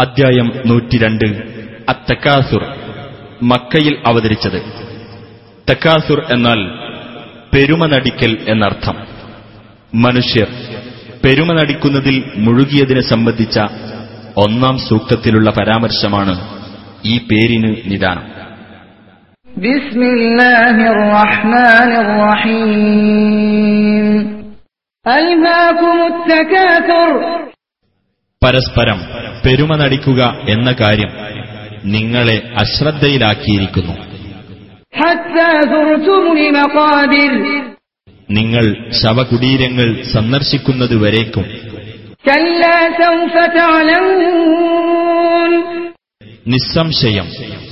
അദ്ധ്യായം നൂറ്റിരണ്ട്. അത്തക്കാസുർ മക്കയിൽ അവതരിച്ചത്. തക്കാസുർ എന്നാൽ പെരുമ നടിക്കൽ എന്നർത്ഥം. മനുഷ്യർ പെരുമ നടിക്കുന്നതിൽ മുഴുകിയതിനെ സംബന്ധിച്ച ഒന്നാം സൂക്തത്തിലുള്ള പരാമർശമാണ് ഈ പേരിന് നിദാനം. ബിസ്മില്ലാഹിർ റഹ്മാനിർ റഹീം തകാസുർ പരസ്പരം പെരുമ നടിക്കുക എന്ന കാര്യം നിങ്ങളെ അശ്രദ്ധയിലാക്കിയിരിക്കുന്നു. നിങ്ങൾ ശവകുടീരങ്ങൾ സന്ദർശിക്കുന്നതുവരേക്കും. നിസ്സംശയം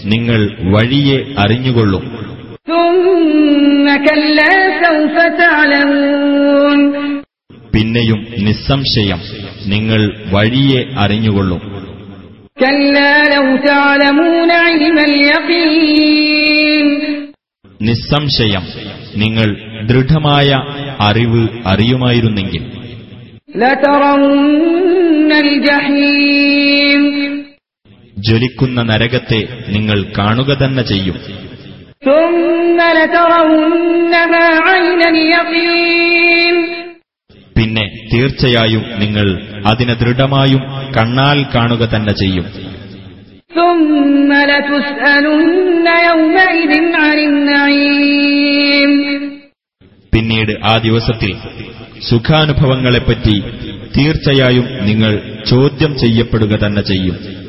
നിങ്ങൾ വഴിയെ അറിഞ്ഞുകൊള്ളും ും. പിന്നെയും നിസ്സംശയം നിങ്ങൾ വഴിയെ അറിഞ്ഞുകൊള്ളും كلا لو تعلمون علم اليقين നിസ്സംശയം നിങ്ങൾ ദൃഢമായ അറിവ് അറിയുമായിരുന്നെങ്കിൽ لترون الجحيم ജ്വലിക്കുന്ന നരകത്തെ നിങ്ങൾ കാണുക തന്നെ ചെയ്യും ثم لترونها عين اليقين പിന്നെ തീർച്ചയായും നിങ്ങൾ അതിനെ ദൃഢമായും കണ്ണാൽ കാണുക തന്നെ ചെയ്യും. പിന്നീട് ആ ദിവസത്തിൽ സുഖാനുഭവങ്ങളെപ്പറ്റി തീർച്ചയായും നിങ്ങൾ ചോദ്യം ചെയ്യപ്പെടുക തന്നെ ചെയ്യും.